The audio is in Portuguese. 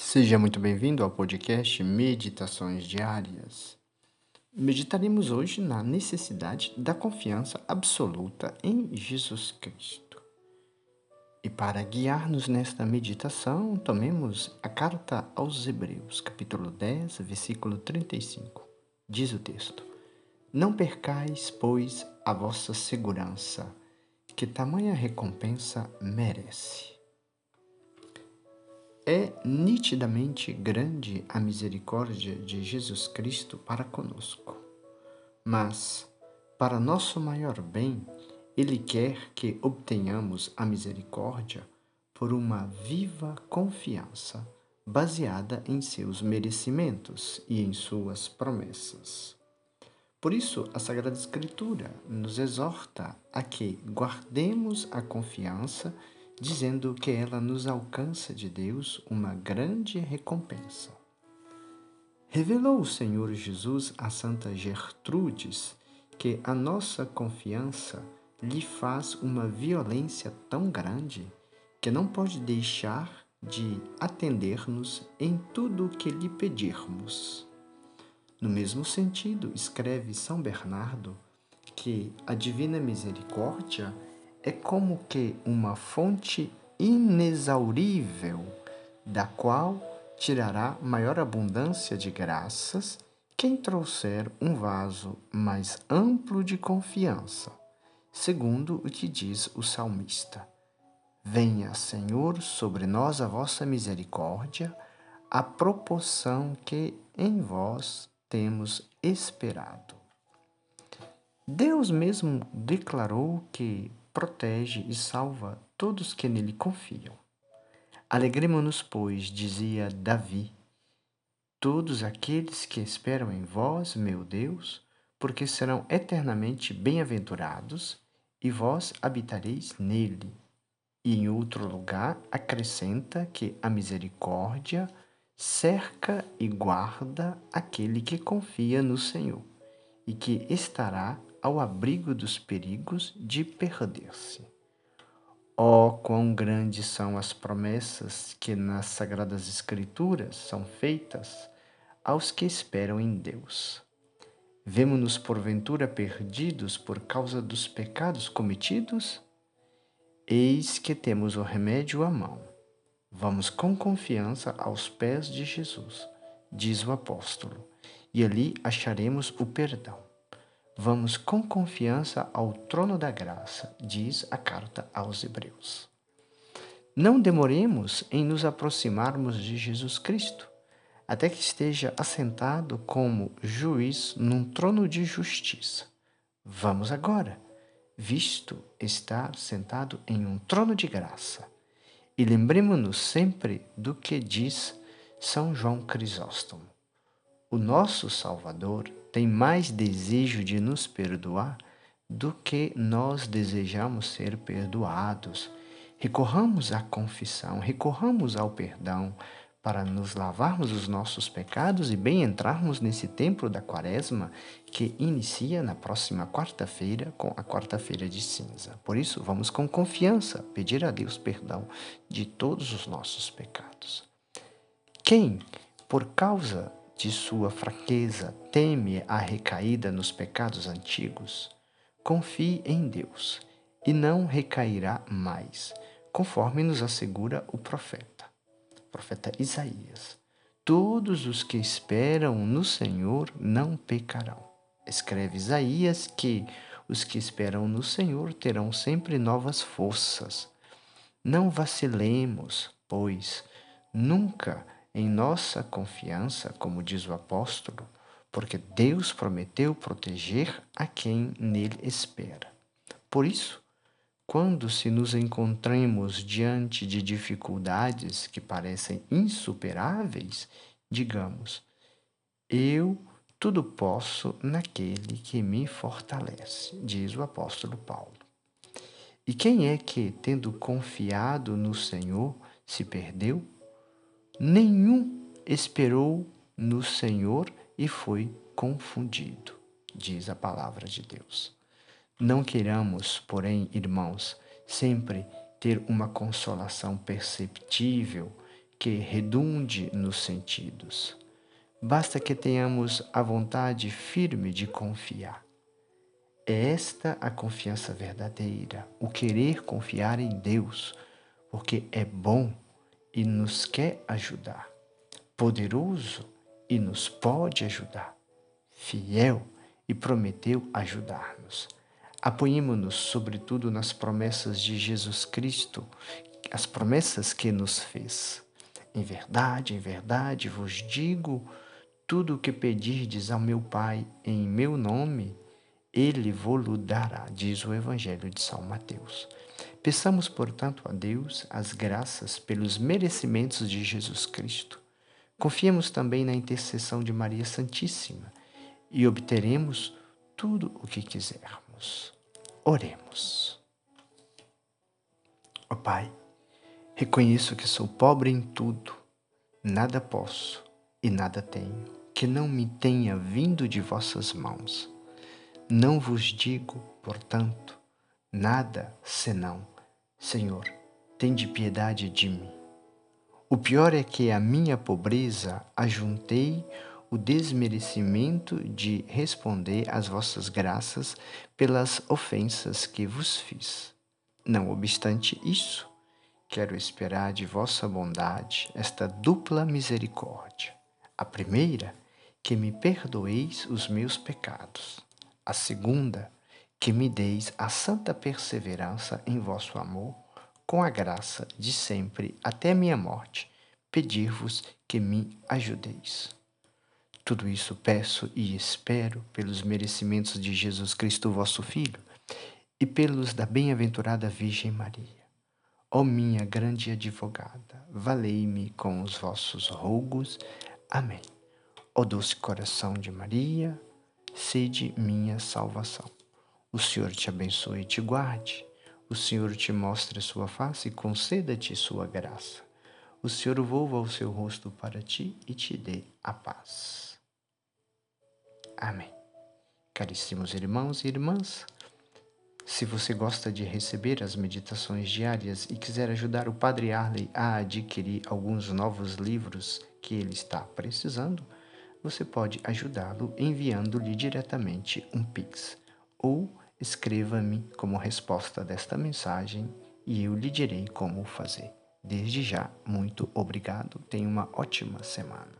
Seja muito bem-vindo ao podcast Meditações Diárias. Meditaremos hoje na necessidade da confiança absoluta em Jesus Cristo. E para guiar-nos nesta meditação, tomemos a carta aos Hebreus, capítulo 10, versículo 35. Diz o texto: Não percais, pois, a vossa segurança, que tamanha recompensa merece. É nitidamente grande a misericórdia de Jesus Cristo para conosco. Mas, para nosso maior bem, Ele quer que obtenhamos a misericórdia por uma viva confiança baseada em seus merecimentos e em suas promessas. Por isso, a Sagrada Escritura nos exorta a que guardemos a confiança dizendo que ela nos alcança de Deus uma grande recompensa. Revelou o Senhor Jesus a Santa Gertrudes que a nossa confiança lhe faz uma violência tão grande que não pode deixar de atender-nos em tudo o que lhe pedirmos. No mesmo sentido, escreve São Bernardo que a divina misericórdia é como que uma fonte inexaurível, da qual tirará maior abundância de graças quem trouxer um vaso mais amplo de confiança, segundo o que diz o salmista. Venha, Senhor, sobre nós a vossa misericórdia, a proporção que em vós temos esperado. Deus mesmo declarou que protege e salva todos que nele confiam. Alegremos-nos, pois, dizia Davi, todos aqueles que esperam em vós, meu Deus, porque serão eternamente bem-aventurados, e vós habitareis nele. E em outro lugar acrescenta que a misericórdia cerca e guarda aquele que confia no Senhor, e que estará ao abrigo dos perigos de perder-se. Oh, quão grandes são as promessas que nas Sagradas Escrituras são feitas aos que esperam em Deus. Vemo-nos porventura perdidos por causa dos pecados cometidos? Eis que temos o remédio à mão. Vamos com confiança aos pés de Jesus, diz o apóstolo, e ali acharemos o perdão. Vamos com confiança ao trono da graça, diz a carta aos Hebreus. Não demoremos em nos aproximarmos de Jesus Cristo, até que esteja assentado como juiz num trono de justiça. Vamos agora, visto estar sentado em um trono de graça. E lembremos-nos sempre do que diz São João Crisóstomo. O nosso Salvador tem mais desejo de nos perdoar do que nós desejamos ser perdoados. Recorramos à confissão, recorramos ao perdão para nos lavarmos os nossos pecados e bem entrarmos nesse tempo da Quaresma que inicia na próxima quarta-feira com a quarta-feira de cinza. Por isso, vamos com confiança pedir a Deus perdão de todos os nossos pecados. Quem, por causa de sua fraqueza, teme a recaída nos pecados antigos, confie em Deus e não recairá mais, conforme nos assegura o profeta, profeta Isaías. Todos os que esperam no Senhor não pecarão. Escreve Isaías que os que esperam no Senhor terão sempre novas forças. Não vacilemos, pois nunca em nossa confiança, como diz o apóstolo, porque Deus prometeu proteger a quem nele espera. Por isso, quando se nos encontremos diante de dificuldades que parecem insuperáveis, digamos: Eu tudo posso naquele que me fortalece, diz o apóstolo Paulo. E quem é que, tendo confiado no Senhor, se perdeu? Nenhum esperou no Senhor e foi confundido, diz a palavra de Deus. Não queiramos, porém, irmãos, sempre ter uma consolação perceptível que redunde nos sentidos. Basta que tenhamos a vontade firme de confiar. É esta a confiança verdadeira, o querer confiar em Deus, porque é bom e nos quer ajudar, poderoso e nos pode ajudar, fiel e prometeu ajudar-nos. Apoiemo-nos, sobretudo, nas promessas de Jesus Cristo, as promessas que nos fez. Em verdade, em verdade vos digo: tudo o que pedirdes ao meu Pai em meu nome, ele vos dará, diz o Evangelho de São Mateus. Peçamos, portanto, a Deus as graças pelos merecimentos de Jesus Cristo. Confiemos também na intercessão de Maria Santíssima e obteremos tudo o que quisermos. Oremos. Ó oh, Pai, reconheço que sou pobre em tudo, nada posso e nada tenho, que não me tenha vindo de vossas mãos. Não vos digo, portanto, nada senão, Senhor, tende piedade de mim. O pior é que a minha pobreza ajuntei o desmerecimento de responder às vossas graças pelas ofensas que vos fiz. Não obstante isso, quero esperar de vossa bondade esta dupla misericórdia. A primeira, que me perdoeis os meus pecados. A segunda, que me deis a santa perseverança em vosso amor, com a graça de sempre até minha morte, pedir-vos que me ajudeis. Tudo isso peço e espero pelos merecimentos de Jesus Cristo, vosso Filho, e pelos da bem-aventurada Virgem Maria. Ó minha grande advogada, valei-me com os vossos rogos. Amém. Ó doce coração de Maria, sede minha salvação. O Senhor te abençoe e te guarde. O Senhor te mostre a sua face e conceda-te sua graça. O Senhor volva o seu rosto para ti e te dê a paz. Amém. Caríssimos irmãos e irmãs, se você gosta de receber as meditações diárias e quiser ajudar o Padre Arley a adquirir alguns novos livros que ele está precisando, você pode ajudá-lo enviando-lhe diretamente um Pix ou escreva-me como resposta desta mensagem e eu lhe direi como fazer. Desde já, muito obrigado. Tenha uma ótima semana.